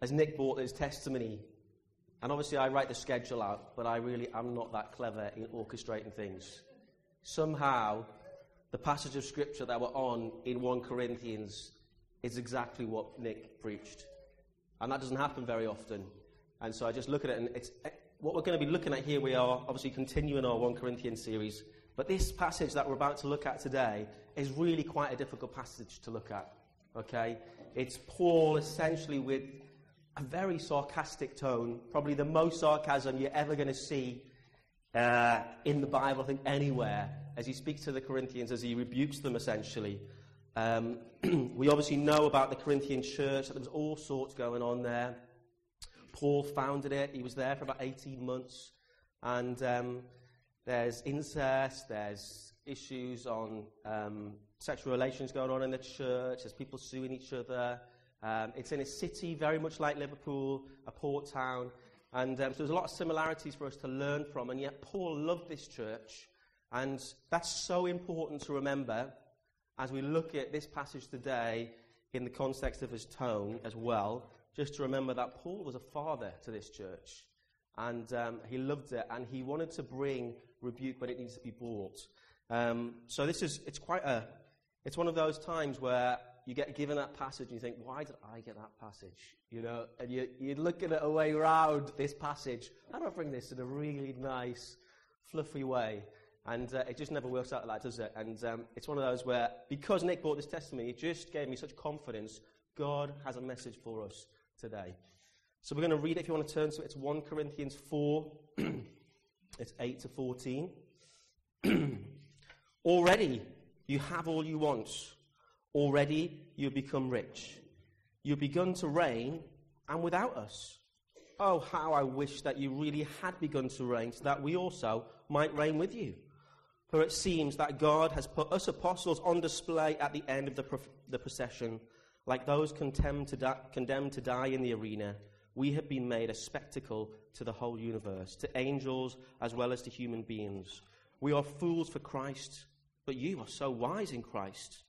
as Nick brought his testimony, and obviously I write the schedule out, but I really am not that clever in orchestrating things. Somehow, the passage of scripture that we're on in 1 Corinthians is exactly what Nick preached. And that doesn't happen very often. And so I just look at it, and it's eh, what we're going to be looking at here. We are obviously continuing our 1 Corinthians series. But this passage that we're about to look at today is really quite a difficult passage to look at. Okay? It's Paul essentially with a very sarcastic tone, probably the most sarcasm you're ever going to see uh, in the Bible, I think, anywhere, as he speaks to the Corinthians, as he rebukes them essentially. Um, we obviously know about the Corinthian church, that there was all sorts going on there. Paul founded it, he was there for about 18 months, and um, there's incest, there's issues on um, sexual relations going on in the church, there's people suing each other. Um, it's in a city very much like Liverpool, a port town. And um, so there's a lot of similarities for us to learn from. And yet, Paul loved this church. And that's so important to remember as we look at this passage today in the context of his tone as well. Just to remember that Paul was a father to this church. And um, he loved it. And he wanted to bring rebuke when it needs to be brought. Um, so this is, it's quite a, it's one of those times where you get given that passage and you think, why did I get that passage? You know, and you, you look at a way around this passage. How do I bring this in a really nice, fluffy way? And uh, it just never works out like that, does it? And um, it's one of those where, because Nick brought this testimony, it just gave me such confidence. God has a message for us today. So we're going to read it if you want to turn to it. It's 1 Corinthians 4, it's 8 to 14. Already you have all you want. Already you've become rich. You've begun to reign, and without us. Oh, how I wish that you really had begun to reign, so that we also might reign with you. For it seems that God has put us apostles on display at the end of the, pro- the procession. Like those condemned to, di- condemned to die in the arena, we have been made a spectacle to the whole universe, to angels as well as to human beings. We are fools for Christ, but you are so wise in Christ.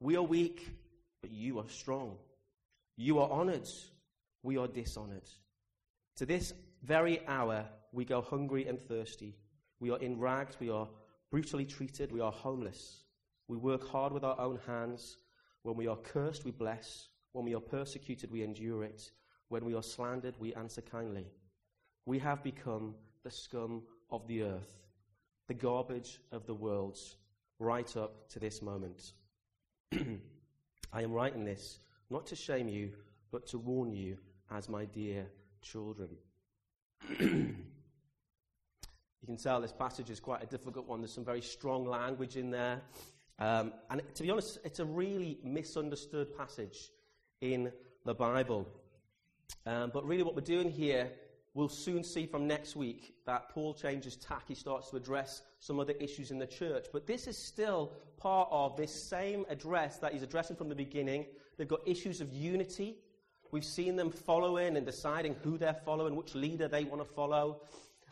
We are weak, but you are strong. You are honored, we are dishonored. To this very hour, we go hungry and thirsty. We are in rags, we are brutally treated, we are homeless. We work hard with our own hands. When we are cursed, we bless. When we are persecuted, we endure it. When we are slandered, we answer kindly. We have become the scum of the earth, the garbage of the world, right up to this moment. I am writing this not to shame you, but to warn you as my dear children. you can tell this passage is quite a difficult one. There's some very strong language in there. Um, and to be honest, it's a really misunderstood passage in the Bible. Um, but really, what we're doing here we'll soon see from next week that Paul changes tack. He starts to address some other issues in the church. But this is still part of this same address that he's addressing from the beginning. They've got issues of unity. We've seen them following and deciding who they're following, which leader they want to follow.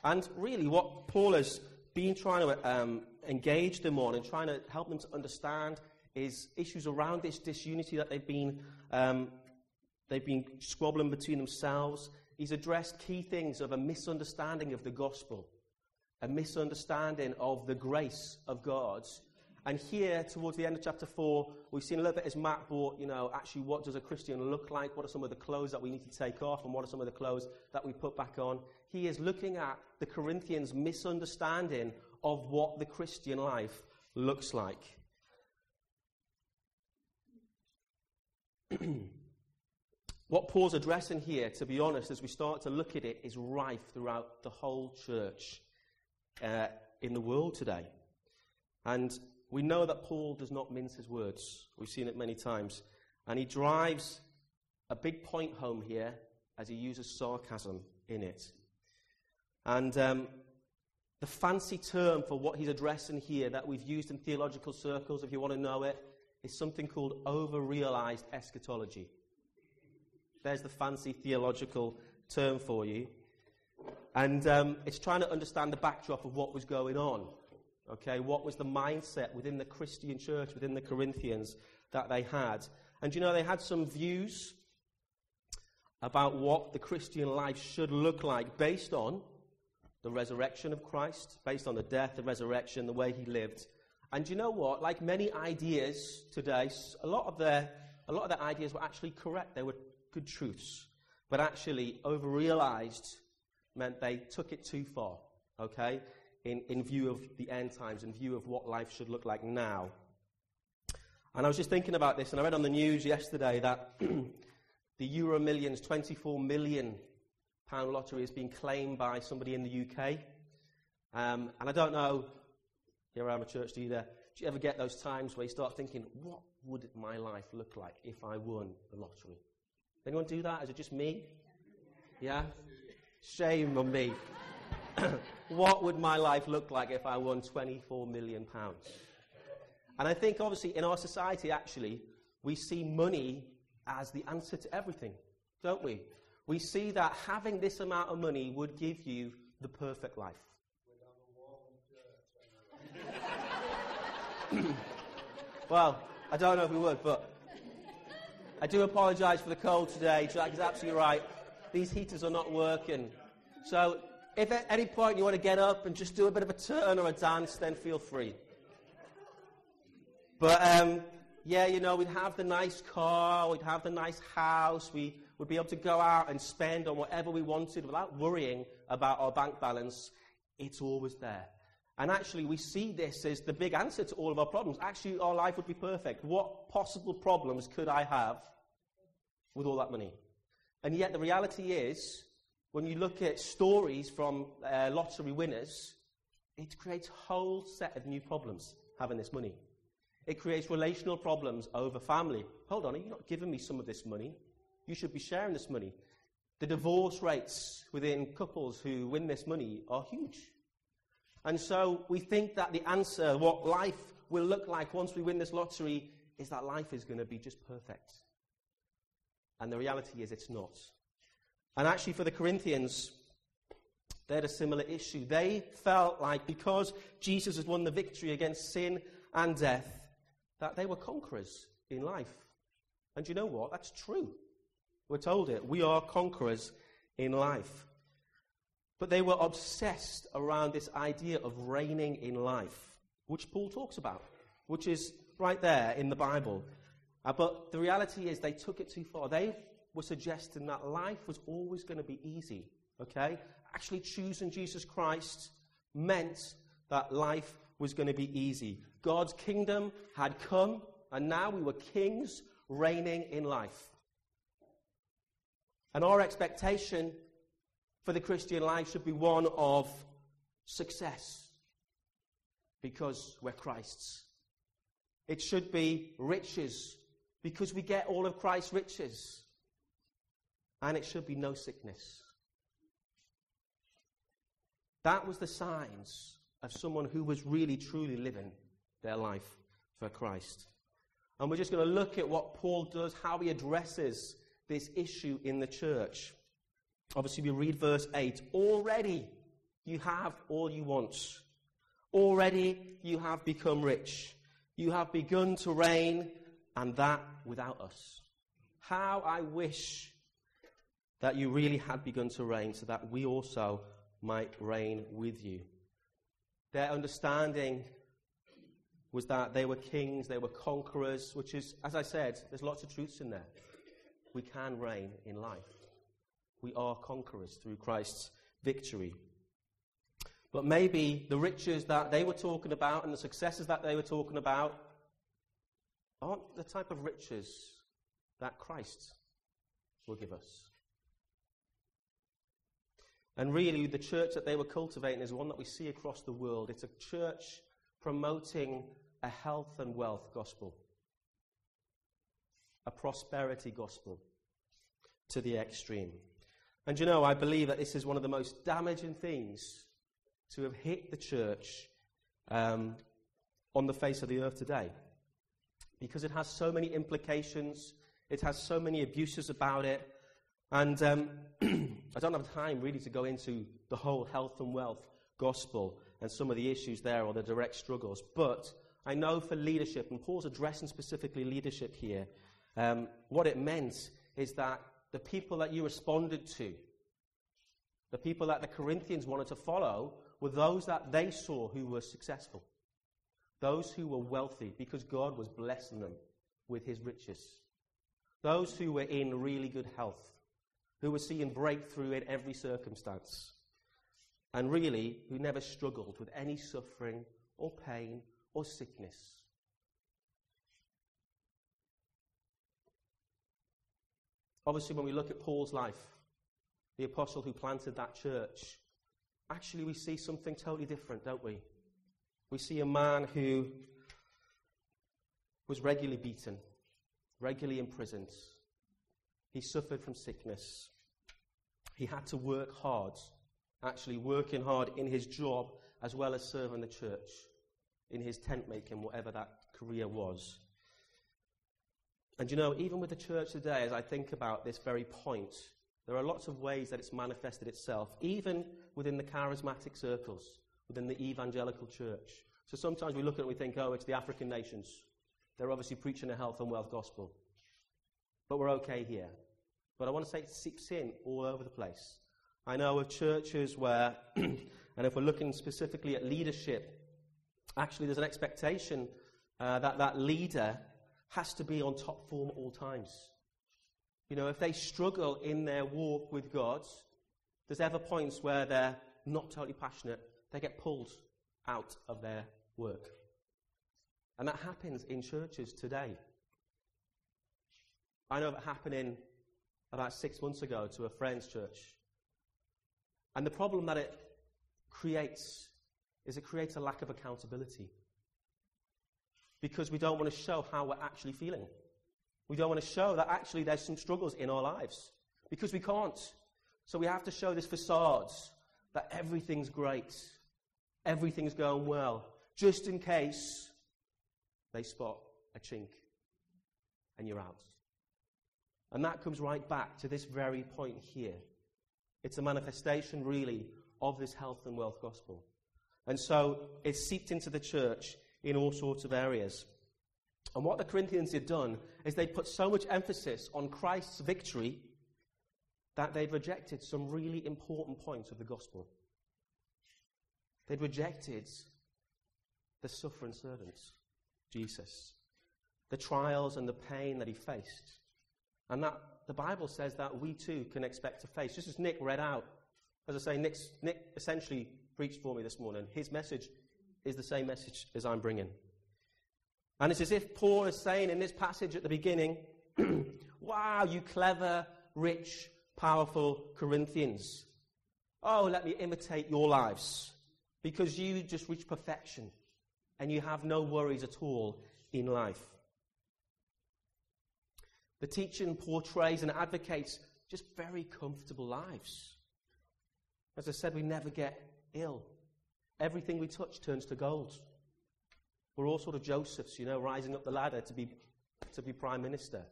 And really, what Paul has been trying to um, engage them on and trying to help them to understand is issues around this disunity that they've been, um, they've been squabbling between themselves he's addressed key things of a misunderstanding of the gospel, a misunderstanding of the grace of God. And here, towards the end of chapter 4, we've seen a little bit as Matt brought, you know, actually what does a Christian look like? What are some of the clothes that we need to take off? And what are some of the clothes that we put back on? He is looking at the Corinthians' misunderstanding of what the Christian life looks like. What Paul's addressing here, to be honest, as we start to look at it, is rife throughout the whole church uh, in the world today. And we know that Paul does not mince his words. We've seen it many times. And he drives a big point home here as he uses sarcasm in it. And um, the fancy term for what he's addressing here that we've used in theological circles, if you want to know it, is something called over realized eschatology. There's the fancy theological term for you. And um, it's trying to understand the backdrop of what was going on. Okay, what was the mindset within the Christian church, within the Corinthians that they had? And you know, they had some views about what the Christian life should look like based on the resurrection of Christ, based on the death, the resurrection, the way he lived. And you know what? Like many ideas today, a lot of their, a lot of their ideas were actually correct. They were good truths. But actually, over realized meant they took it too far, okay? In, in view of the end times, in view of what life should look like now. And I was just thinking about this, and I read on the news yesterday that the Euro Millions, 24 million pound lottery, is being claimed by somebody in the UK. Um, and I don't know, here I am a church, there? Do you ever get those times where you start thinking, what would my life look like if I won the lottery? Anyone do that? Is it just me? Yeah? Shame on me. what would my life look like if I won 24 million pounds? And I think, obviously, in our society, actually, we see money as the answer to everything, don't we? We see that having this amount of money would give you the perfect life. well, I don't know if we would, but I do apologise for the cold today. Jack is absolutely right. These heaters are not working. So, if at any point you want to get up and just do a bit of a turn or a dance, then feel free. But um, yeah, you know, we'd have the nice car, we'd have the nice house, we would be able to go out and spend on whatever we wanted without worrying about our bank balance. It's always there. And actually, we see this as the big answer to all of our problems. Actually, our life would be perfect. What possible problems could I have with all that money? And yet, the reality is, when you look at stories from uh, lottery winners, it creates a whole set of new problems having this money. It creates relational problems over family. Hold on, are you not giving me some of this money? You should be sharing this money. The divorce rates within couples who win this money are huge. And so we think that the answer, what life will look like once we win this lottery, is that life is going to be just perfect. And the reality is it's not. And actually, for the Corinthians, they had a similar issue. They felt like because Jesus has won the victory against sin and death, that they were conquerors in life. And you know what? That's true. We're told it. We are conquerors in life. But they were obsessed around this idea of reigning in life, which Paul talks about, which is right there in the Bible. Uh, but the reality is they took it too far. They were suggesting that life was always going to be easy, okay? Actually, choosing Jesus Christ meant that life was going to be easy. God's kingdom had come, and now we were kings reigning in life. And our expectation for the Christian life should be one of success because we're Christ's. It should be riches because we get all of Christ's riches. And it should be no sickness. That was the signs of someone who was really truly living their life for Christ. And we're just going to look at what Paul does, how he addresses this issue in the church. Obviously, we read verse 8 Already you have all you want. Already you have become rich. You have begun to reign, and that without us. How I wish that you really had begun to reign so that we also might reign with you. Their understanding was that they were kings, they were conquerors, which is, as I said, there's lots of truths in there. We can reign in life. We are conquerors through Christ's victory. But maybe the riches that they were talking about and the successes that they were talking about aren't the type of riches that Christ will give us. And really, the church that they were cultivating is one that we see across the world. It's a church promoting a health and wealth gospel, a prosperity gospel to the extreme. And you know, I believe that this is one of the most damaging things to have hit the church um, on the face of the earth today. Because it has so many implications, it has so many abuses about it, and um, I don't have time really to go into the whole health and wealth gospel and some of the issues there or the direct struggles. But I know for leadership, and Paul's addressing specifically leadership here, um, what it meant is that the people that you responded to, the people that the Corinthians wanted to follow, were those that they saw who were successful, those who were wealthy because God was blessing them with his riches, those who were in really good health, who were seeing breakthrough in every circumstance, and really who never struggled with any suffering or pain or sickness. Obviously, when we look at Paul's life, the apostle who planted that church, actually we see something totally different, don't we? We see a man who was regularly beaten, regularly imprisoned. He suffered from sickness. He had to work hard, actually working hard in his job as well as serving the church, in his tent making, whatever that career was. And you know, even with the church today, as I think about this very point, there are lots of ways that it's manifested itself, even within the charismatic circles, within the evangelical church. So sometimes we look at it and we think, oh, it's the African nations. They're obviously preaching a health and wealth gospel. But we're okay here. But I want to say it seeps in all over the place. I know of churches where, and if we're looking specifically at leadership, actually there's an expectation uh, that that leader has to be on top form at all times. You know, if they struggle in their walk with God, there's ever points where they're not totally passionate, they get pulled out of their work. And that happens in churches today. I know it happening about six months ago to a friend's church. And the problem that it creates is it creates a lack of accountability because we don't want to show how we're actually feeling. We don't want to show that actually there's some struggles in our lives because we can't. So we have to show this facade that everything's great, everything's going well, just in case they spot a chink and you're out. And that comes right back to this very point here. It's a manifestation, really, of this health and wealth gospel. And so it's seeped into the church in all sorts of areas. And what the Corinthians had done is they put so much emphasis on Christ's victory that they'd rejected some really important points of the gospel. They'd rejected the suffering servant, Jesus, the trials and the pain that he faced. And that the Bible says that we too can expect to face, just as Nick read out. As I say, Nick's, Nick essentially preached for me this morning. His message is the same message as I'm bringing. And it's as if Paul is saying in this passage at the beginning, Wow, you clever, rich, powerful Corinthians. Oh, let me imitate your lives because you just reach perfection and you have no worries at all in life. The teaching portrays and advocates just very comfortable lives. As I said, we never get ill. Everything we touch turns to gold. We're all sort of Josephs, you know, rising up the ladder to be, to be prime minister.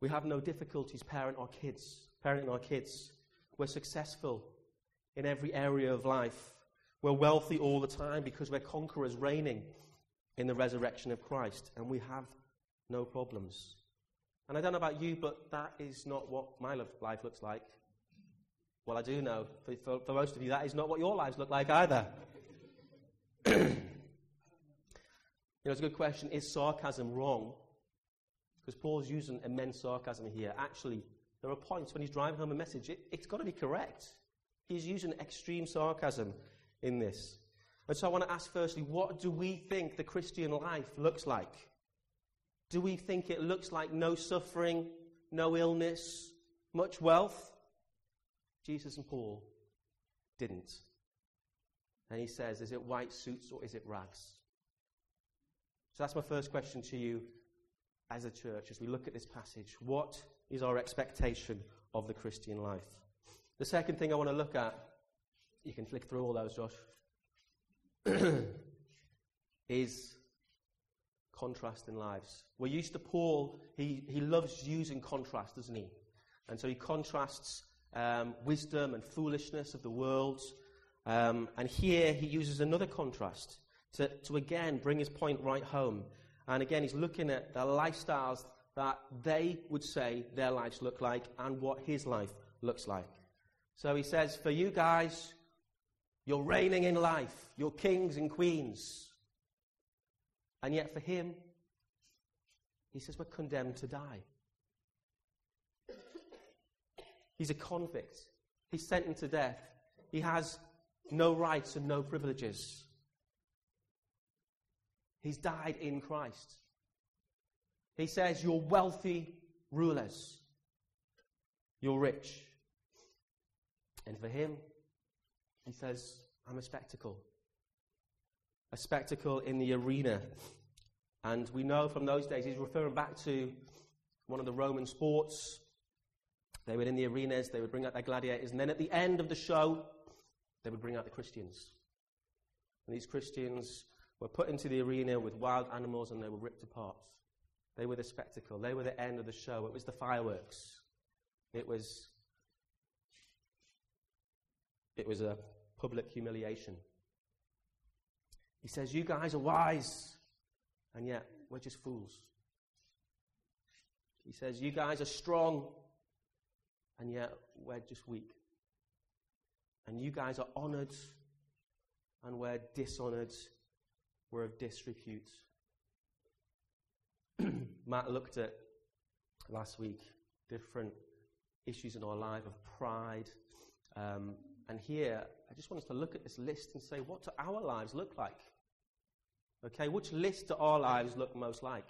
We have no difficulties parenting our kids, parenting our kids. We're successful in every area of life. We're wealthy all the time because we're conquerors reigning in the resurrection of Christ, and we have no problems. And I don't know about you, but that is not what my life looks like. Well, I do know, for, for, for most of you, that is not what your lives look like either. you know, it's a good question. Is sarcasm wrong? Because Paul's using immense sarcasm here. Actually, there are points when he's driving home a message, it, it's got to be correct. He's using extreme sarcasm in this. And so I want to ask firstly, what do we think the Christian life looks like? Do we think it looks like no suffering, no illness, much wealth? Jesus and Paul didn't. And he says, Is it white suits or is it rags? So that's my first question to you as a church as we look at this passage. What is our expectation of the Christian life? The second thing I want to look at, you can flick through all those, Josh, is contrast in lives. We're used to Paul, he, he loves using contrast, doesn't he? And so he contrasts um, wisdom and foolishness of the world. Um, and here he uses another contrast to, to again bring his point right home. And again, he's looking at the lifestyles that they would say their lives look like and what his life looks like. So he says, For you guys, you're reigning in life, you're kings and queens. And yet for him, he says, We're condemned to die. He's a convict. He's sentenced to death. He has no rights and no privileges. He's died in Christ. He says, You're wealthy rulers. You're rich. And for him, he says, I'm a spectacle. A spectacle in the arena. And we know from those days, he's referring back to one of the Roman sports. They were in the arenas, they would bring out their gladiators, and then at the end of the show, they would bring out the Christians. And these Christians were put into the arena with wild animals and they were ripped apart. They were the spectacle. They were the end of the show. It was the fireworks. It was, it was a public humiliation. He says, You guys are wise, and yet we're just fools. He says, You guys are strong, and yet we're just weak. And you guys are honored, and we're dishonored. We're of disrepute. Matt looked at last week different issues in our life of pride. Um, and here, I just want us to look at this list and say, what do our lives look like? Okay, which list do our lives look most like?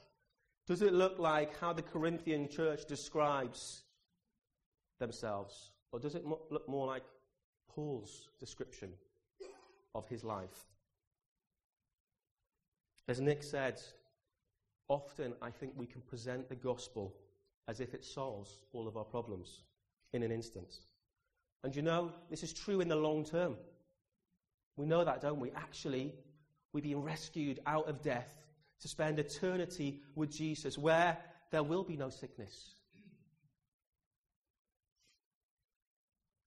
Does it look like how the Corinthian church describes themselves? Or does it look more like Paul's description of his life? As Nick said, often I think we can present the gospel as if it solves all of our problems in an instant. And you know, this is true in the long term. We know that, don't we? Actually, we've been rescued out of death to spend eternity with Jesus where there will be no sickness,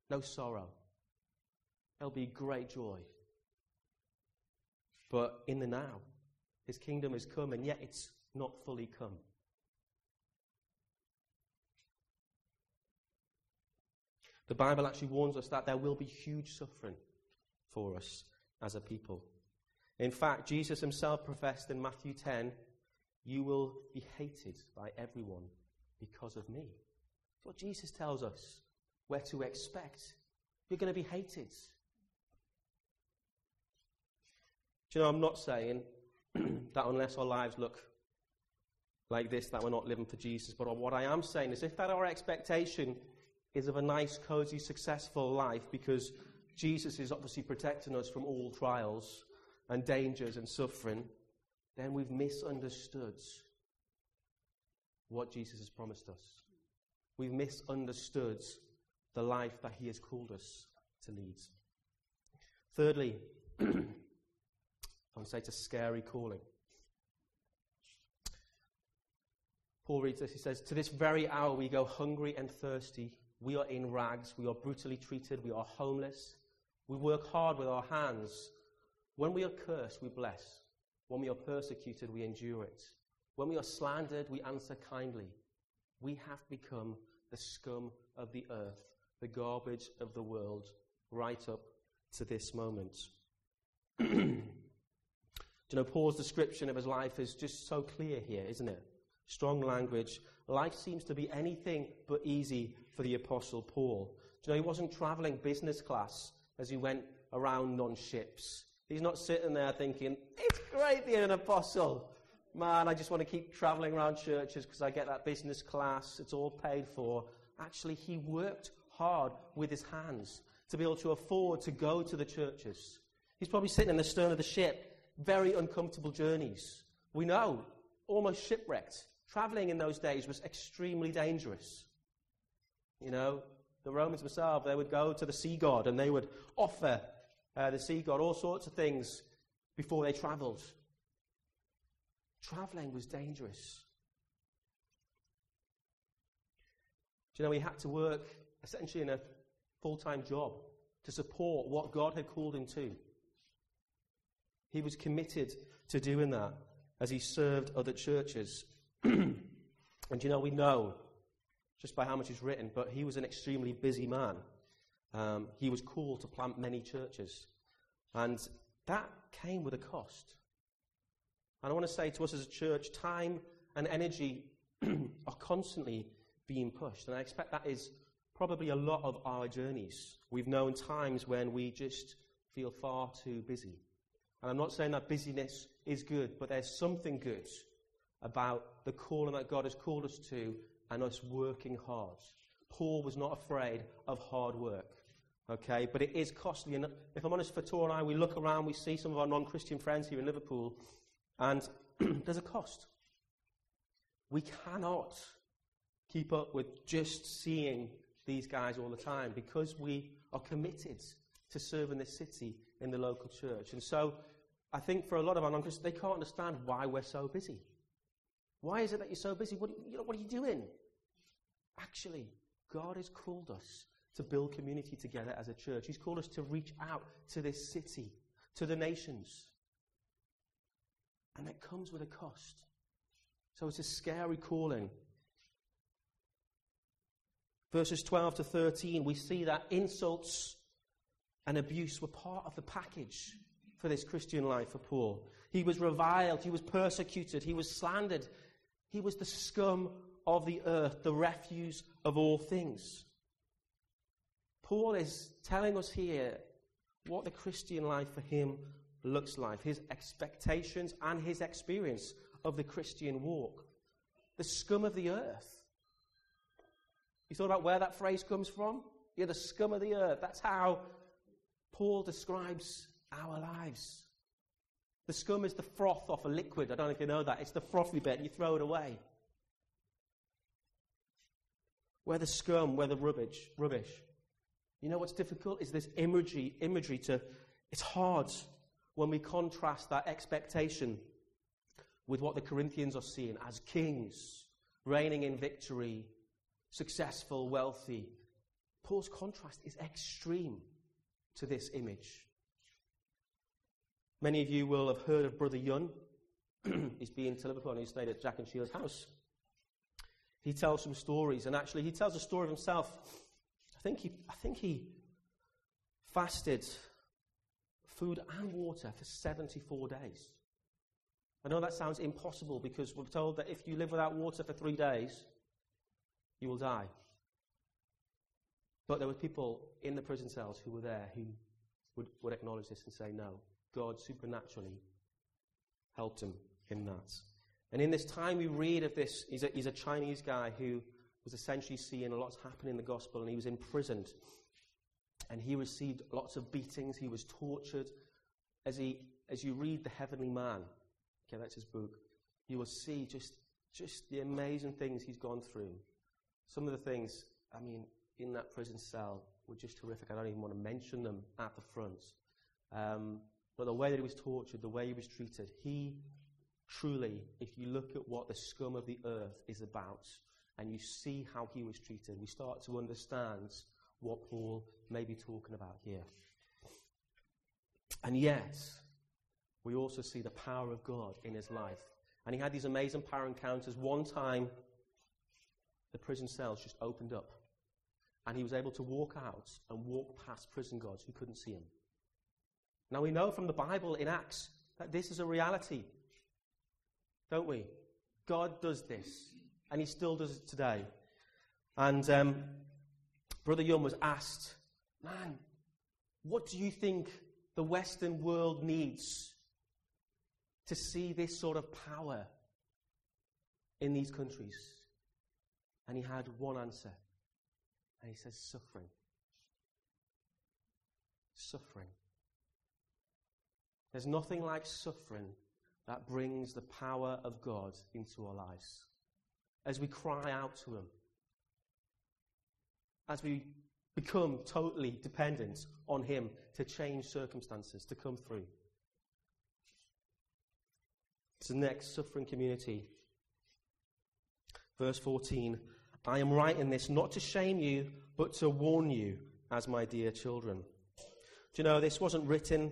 no sorrow. There'll be great joy. But in the now, his kingdom has come, and yet it's not fully come. The Bible actually warns us that there will be huge suffering for us as a people. In fact, Jesus himself professed in Matthew 10, You will be hated by everyone because of me. That's what Jesus tells us where to expect. You're going to be hated. Do you know, I'm not saying that unless our lives look like this, that we're not living for Jesus. But what I am saying is if that our expectation is of a nice, cozy, successful life because Jesus is obviously protecting us from all trials and dangers and suffering, then we've misunderstood what Jesus has promised us. We've misunderstood the life that he has called us to lead. Thirdly, I would say it's a scary calling. Paul reads this. He says, To this very hour we go hungry and thirsty. We are in rags. We are brutally treated. We are homeless. We work hard with our hands. When we are cursed, we bless. When we are persecuted, we endure it. When we are slandered, we answer kindly. We have become the scum of the earth, the garbage of the world, right up to this moment. You know, Paul's description of his life is just so clear here, isn't it? strong language. Life seems to be anything but easy for the Apostle Paul. Do you know, he wasn't traveling business class as he went around on ships. He's not sitting there thinking, it's great being an apostle. Man, I just want to keep traveling around churches because I get that business class. It's all paid for. Actually, he worked hard with his hands to be able to afford to go to the churches. He's probably sitting in the stern of the ship, very uncomfortable journeys. We know, almost shipwrecked. Traveling in those days was extremely dangerous. You know, the Romans themselves, they would go to the sea god and they would offer uh, the sea god all sorts of things before they traveled. Traveling was dangerous. Do you know, he had to work essentially in a full time job to support what God had called him to. He was committed to doing that as he served other churches. And you know, we know just by how much is written, but he was an extremely busy man. Um, he was called to plant many churches. And that came with a cost. And I want to say to us as a church, time and energy are constantly being pushed. And I expect that is probably a lot of our journeys. We've known times when we just feel far too busy. And I'm not saying that busyness is good, but there's something good about the calling that God has called us to and us working hard. Paul was not afraid of hard work. Okay, but it is costly. And if I'm honest, for Tor and I, we look around, we see some of our non Christian friends here in Liverpool, and there's a cost. We cannot keep up with just seeing these guys all the time because we are committed to serving this city in the local church. And so I think for a lot of our non Christians, they can't understand why we're so busy. Why is it that you're so busy? What, you what are you doing? Actually, God has called us to build community together as a church. He's called us to reach out to this city, to the nations. And that comes with a cost. So it's a scary calling. Verses 12 to 13, we see that insults and abuse were part of the package for this Christian life for Paul. He was reviled, he was persecuted, he was slandered, he was the scum of the earth, the refuse of all things. Paul is telling us here what the Christian life for him looks like, his expectations and his experience of the Christian walk. The scum of the earth. You thought about where that phrase comes from? You're the scum of the earth. That's how Paul describes our lives. The scum is the froth off a liquid. I don't know if you know that. It's the frothy bit, you throw it away. Where the scum, where the rubbish, rubbish. You know what's difficult is this imagery, imagery to, it's hard when we contrast that expectation with what the Corinthians are seeing as kings, reigning in victory, successful, wealthy. Paul's contrast is extreme to this image. Many of you will have heard of Brother Yun. he's been to Liverpool and he stayed at Jack and Sheila's house. He tells some stories, and actually, he tells a story of himself. I think he, I think he fasted food and water for 74 days. I know that sounds impossible because we're told that if you live without water for three days, you will die. But there were people in the prison cells who were there who would, would acknowledge this and say, no, God supernaturally helped him in that. And in this time, we read of this. He's a, he's a Chinese guy who was essentially seeing a lot happen in the gospel, and he was imprisoned. And he received lots of beatings. He was tortured. As, he, as you read The Heavenly Man, okay, that's his book, you will see just, just the amazing things he's gone through. Some of the things, I mean, in that prison cell were just horrific. I don't even want to mention them at the front. Um, but the way that he was tortured, the way he was treated, he truly, if you look at what the scum of the earth is about, and you see how he was treated, we start to understand what Paul may be talking about here. And yet, we also see the power of God in his life. And he had these amazing power encounters. One time, the prison cells just opened up. And he was able to walk out and walk past prison guards who couldn't see him. Now we know from the Bible in Acts that this is a reality. Don't we? God does this. And he still does it today. And um, Brother Yun was asked, Man, what do you think the Western world needs to see this sort of power in these countries? And he had one answer. And he says, suffering. Suffering. There's nothing like suffering that brings the power of God into our lives. As we cry out to Him, as we become totally dependent on Him to change circumstances, to come through. It's the next suffering community. Verse 14 I am writing this not to shame you, but to warn you as my dear children. Do you know, this wasn't written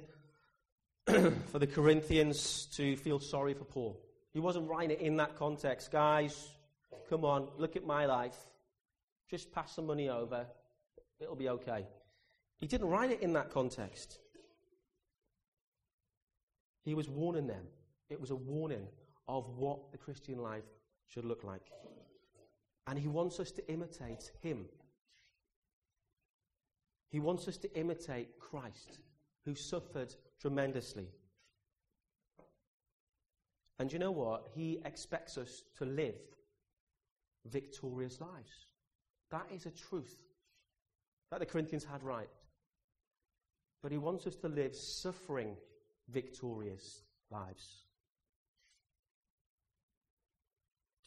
for the Corinthians to feel sorry for Paul. He wasn't writing it in that context. Guys, come on, look at my life. Just pass some money over. It'll be okay. He didn't write it in that context. He was warning them. It was a warning of what the Christian life should look like. And he wants us to imitate him. He wants us to imitate Christ, who suffered tremendously. And you know what? He expects us to live victorious lives. That is a truth that the Corinthians had right. But he wants us to live suffering victorious lives.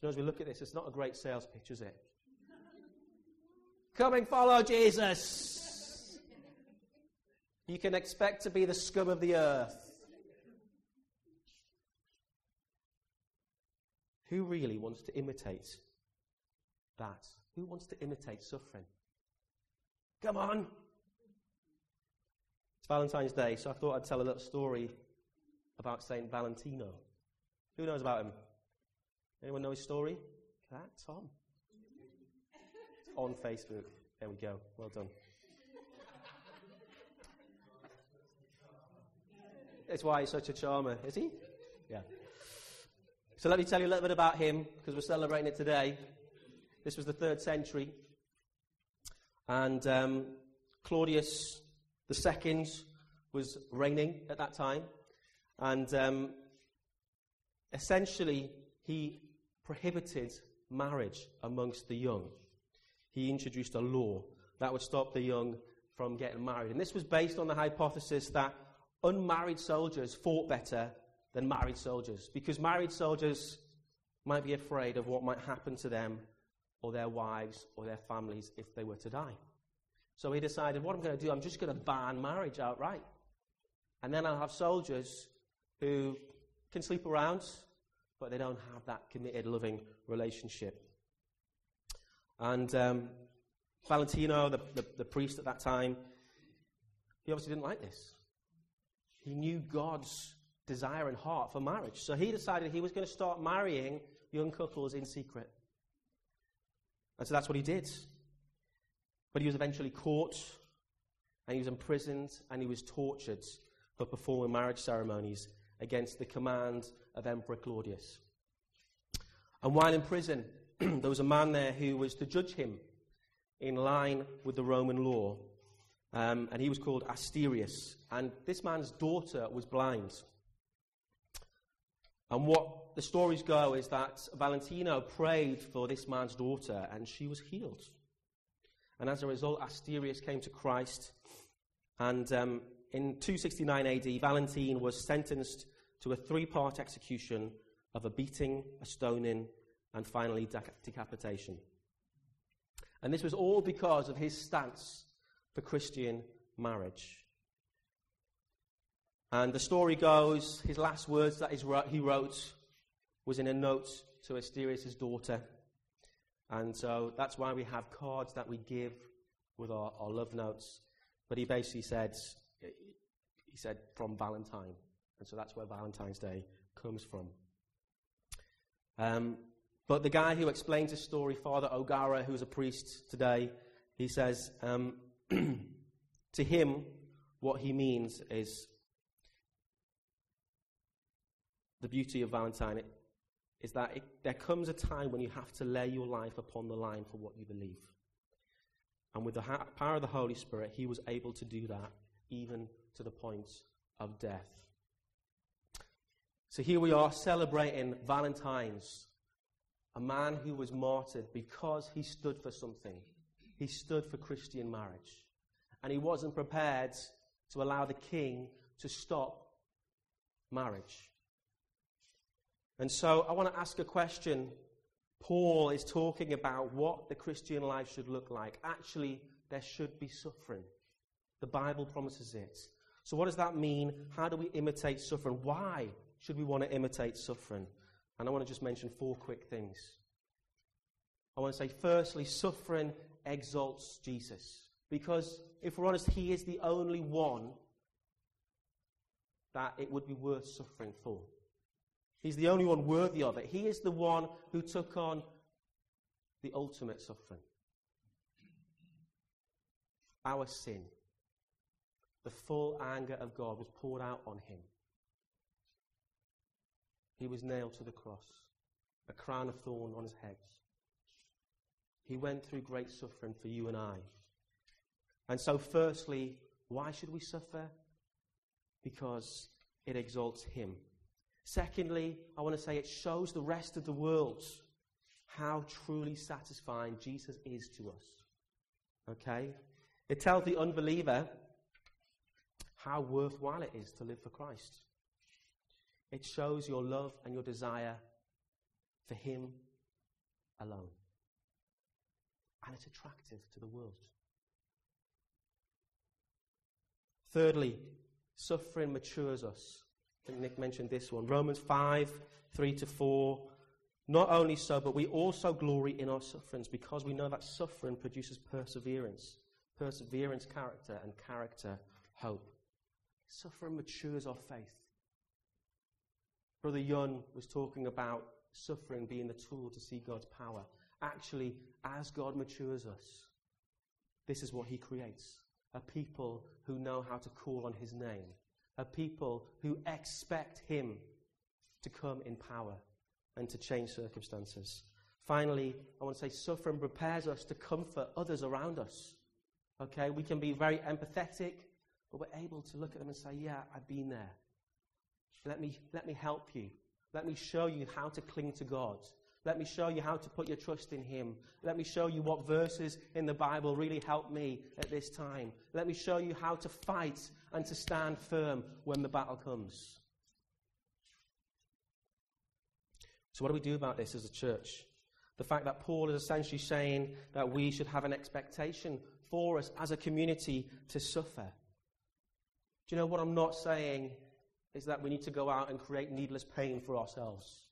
You know, as we look at this, it's not a great sales pitch, is it? Come and follow Jesus. You can expect to be the scum of the earth. Who really wants to imitate that? Who wants to imitate suffering? Come on. It's Valentine's Day, so I thought I'd tell a little story about St. Valentino. Who knows about him? Anyone know his story? That Tom. on Facebook. There we go. Well done. That's why he's such a charmer, is he? Yeah. So let me tell you a little bit about him because we're celebrating it today. This was the third century. And um, Claudius II was reigning at that time. And um, essentially, he prohibited marriage amongst the young. He introduced a law that would stop the young from getting married. And this was based on the hypothesis that unmarried soldiers fought better than married soldiers because married soldiers might be afraid of what might happen to them or their wives or their families if they were to die. So he decided, what I'm going to do, I'm just going to ban marriage outright. And then I'll have soldiers who can sleep around, but they don't have that committed, loving relationship. And um, Valentino, the, the, the priest at that time, he obviously didn't like this. He knew God's desire and heart for marriage. So he decided he was going to start marrying young couples in secret. And so that's what he did. But he was eventually caught, and he was imprisoned, and he was tortured for performing marriage ceremonies against the command of Emperor Claudius. And while in prison, there was a man there who was to judge him in line with the Roman law. Um, and he was called Asterius. And this man's daughter was blind. And what the stories go is that Valentino prayed for this man's daughter, and she was healed. And as a result, Asterius came to Christ. And um, in 269 AD, Valentine was sentenced to a three part execution of a beating, a stoning, and finally decapitation. And this was all because of his stance for Christian marriage. And the story goes his last words that he wrote was in a note to Asterius' daughter. And so that's why we have cards that we give with our, our love notes. But he basically said, he said, from Valentine. And so that's where Valentine's Day comes from. Um, but the guy who explains his story, Father O'Gara, who's a priest today, he says, um, to him, what he means is the beauty of Valentine is that it, there comes a time when you have to lay your life upon the line for what you believe. And with the ha- power of the Holy Spirit, he was able to do that even to the point of death. So here we are celebrating Valentine's, a man who was martyred because he stood for something. He stood for Christian marriage. And he wasn't prepared to allow the king to stop marriage. And so I want to ask a question. Paul is talking about what the Christian life should look like. Actually, there should be suffering. The Bible promises it. So, what does that mean? How do we imitate suffering? Why should we want to imitate suffering? And I want to just mention four quick things. I want to say, firstly, suffering exalts Jesus. Because if we're honest, he is the only one that it would be worth suffering for. He's the only one worthy of it. He is the one who took on the ultimate suffering. Our sin, the full anger of God was poured out on him. He was nailed to the cross, a crown of thorn on his head. He went through great suffering for you and I. And so, firstly, why should we suffer? Because it exalts him. Secondly, I want to say it shows the rest of the world how truly satisfying Jesus is to us. Okay? It tells the unbeliever how worthwhile it is to live for Christ. It shows your love and your desire for Him alone. And it's attractive to the world. Thirdly, suffering matures us. I think Nick mentioned this one. Romans 5 3 to 4. Not only so, but we also glory in our sufferings because we know that suffering produces perseverance. Perseverance, character, and character, hope. Suffering matures our faith. Brother Yun was talking about suffering being the tool to see God's power. Actually, as God matures us, this is what He creates a people who know how to call on His name, a people who expect Him to come in power and to change circumstances. Finally, I want to say suffering prepares us to comfort others around us. Okay, we can be very empathetic, but we're able to look at them and say, Yeah, I've been there. Let me, let me help you. Let me show you how to cling to God. Let me show you how to put your trust in Him. Let me show you what verses in the Bible really help me at this time. Let me show you how to fight and to stand firm when the battle comes. So, what do we do about this as a church? The fact that Paul is essentially saying that we should have an expectation for us as a community to suffer. Do you know what I'm not saying is that we need to go out and create needless pain for ourselves.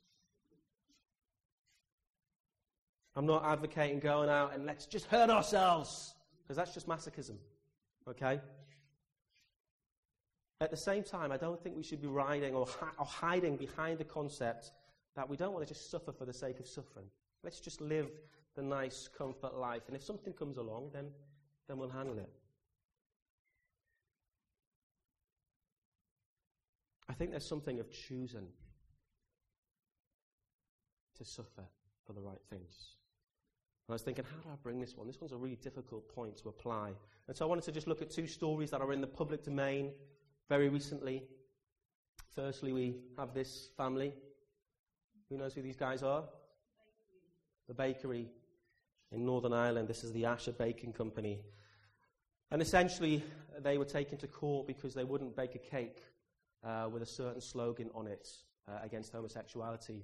I'm not advocating going out and let's just hurt ourselves, because that's just masochism. Okay? At the same time, I don't think we should be riding or, hi- or hiding behind the concept that we don't want to just suffer for the sake of suffering. Let's just live the nice, comfort life. And if something comes along, then, then we'll handle it. I think there's something of choosing to suffer for the right things. And I was thinking, how do I bring this one? This one's a really difficult point to apply. And so I wanted to just look at two stories that are in the public domain very recently. Firstly, we have this family. Who knows who these guys are? The bakery in Northern Ireland. This is the Asher Baking Company. And essentially, they were taken to court because they wouldn't bake a cake uh, with a certain slogan on it uh, against homosexuality.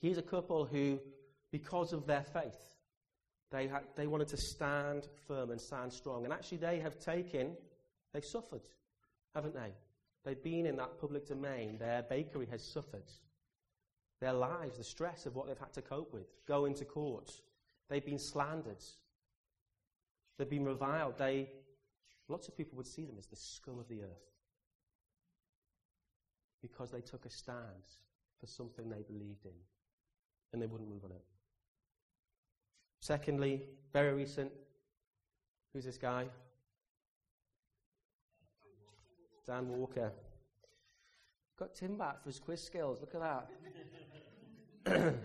Here's a couple who, because of their faith, they, ha- they wanted to stand firm and stand strong. And actually, they have taken, they've suffered, haven't they? They've been in that public domain. Their bakery has suffered. Their lives, the stress of what they've had to cope with, go into court. They've been slandered. They've been reviled. They, lots of people would see them as the scum of the earth because they took a stand for something they believed in and they wouldn't move on it. Secondly, very recent, who's this guy? Dan Walker. Got Tim back for his quiz skills. Look at that.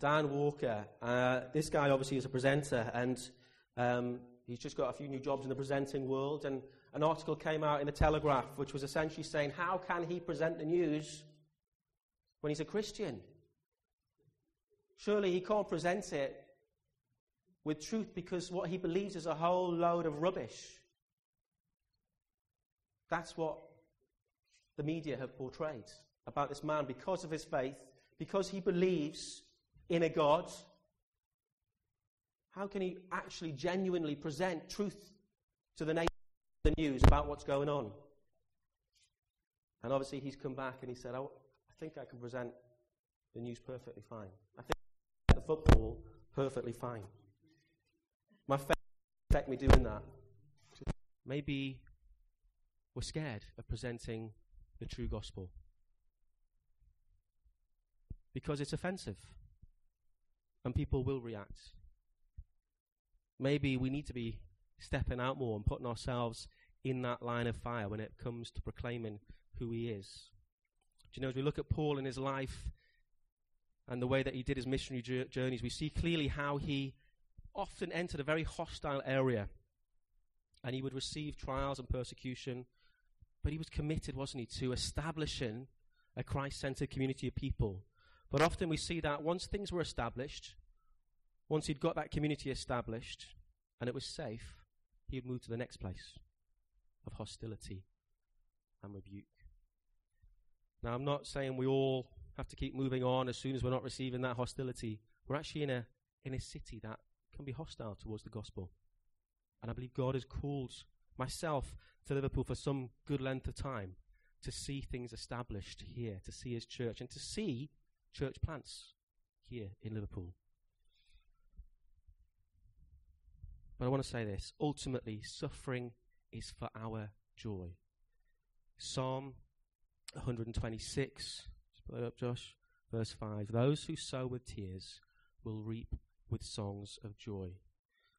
Dan Walker. Uh, this guy obviously is a presenter, and um, he's just got a few new jobs in the presenting world. And an article came out in the Telegraph, which was essentially saying, How can he present the news when he's a Christian? Surely he can't present it with truth because what he believes is a whole load of rubbish. That's what the media have portrayed about this man because of his faith, because he believes in a God. How can he actually genuinely present truth to the nation, news about what's going on? And obviously, he's come back and he said, I think I can present the news perfectly fine. I think the football perfectly fine. My faith affect me doing that. Maybe we're scared of presenting the true gospel because it's offensive. and people will react. Maybe we need to be stepping out more and putting ourselves in that line of fire when it comes to proclaiming who he is. Do you know, as we look at Paul and his life and the way that he did his missionary journeys, we see clearly how he often entered a very hostile area and he would receive trials and persecution, but he was committed, wasn't he, to establishing a Christ centered community of people. But often we see that once things were established, once he'd got that community established and it was safe, he would move to the next place of hostility and rebuke. Now, I'm not saying we all have to keep moving on as soon as we're not receiving that hostility. We're actually in a, in a city that can be hostile towards the gospel. And I believe God has called myself to Liverpool for some good length of time to see things established here, to see his church, and to see church plants here in Liverpool. But I want to say this ultimately, suffering is for our joy. Psalm 126, put it up, Josh, verse 5. Those who sow with tears will reap with songs of joy.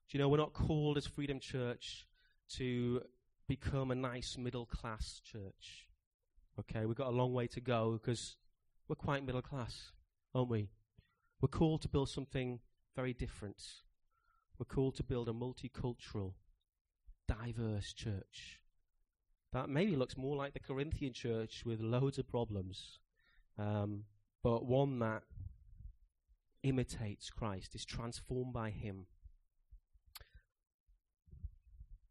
Do you know we're not called as Freedom Church to become a nice middle class church? Okay, we've got a long way to go because we're quite middle class, aren't we? We're called to build something very different. We're called to build a multicultural, diverse church that maybe looks more like the Corinthian church with loads of problems, um, but one that imitates Christ, is transformed by Him.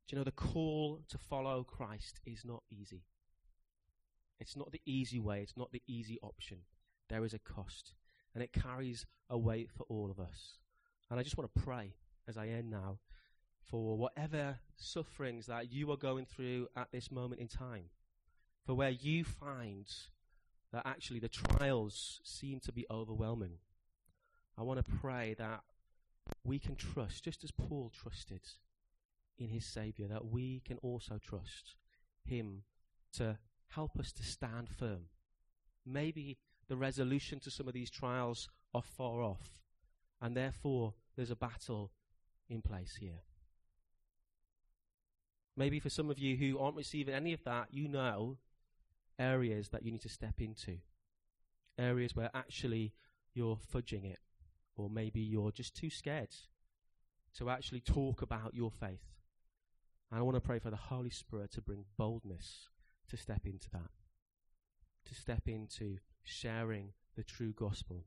Do you know the call to follow Christ is not easy? It's not the easy way, it's not the easy option. There is a cost, and it carries a weight for all of us. And I just want to pray as I end now for whatever sufferings that you are going through at this moment in time, for where you find that actually the trials seem to be overwhelming. I want to pray that we can trust, just as Paul trusted in his Saviour, that we can also trust him to help us to stand firm. Maybe the resolution to some of these trials are far off, and therefore there's a battle in place here. Maybe for some of you who aren't receiving any of that, you know areas that you need to step into. Areas where actually you're fudging it, or maybe you're just too scared to actually talk about your faith. And I want to pray for the Holy Spirit to bring boldness to step into that, to step into sharing the true gospel.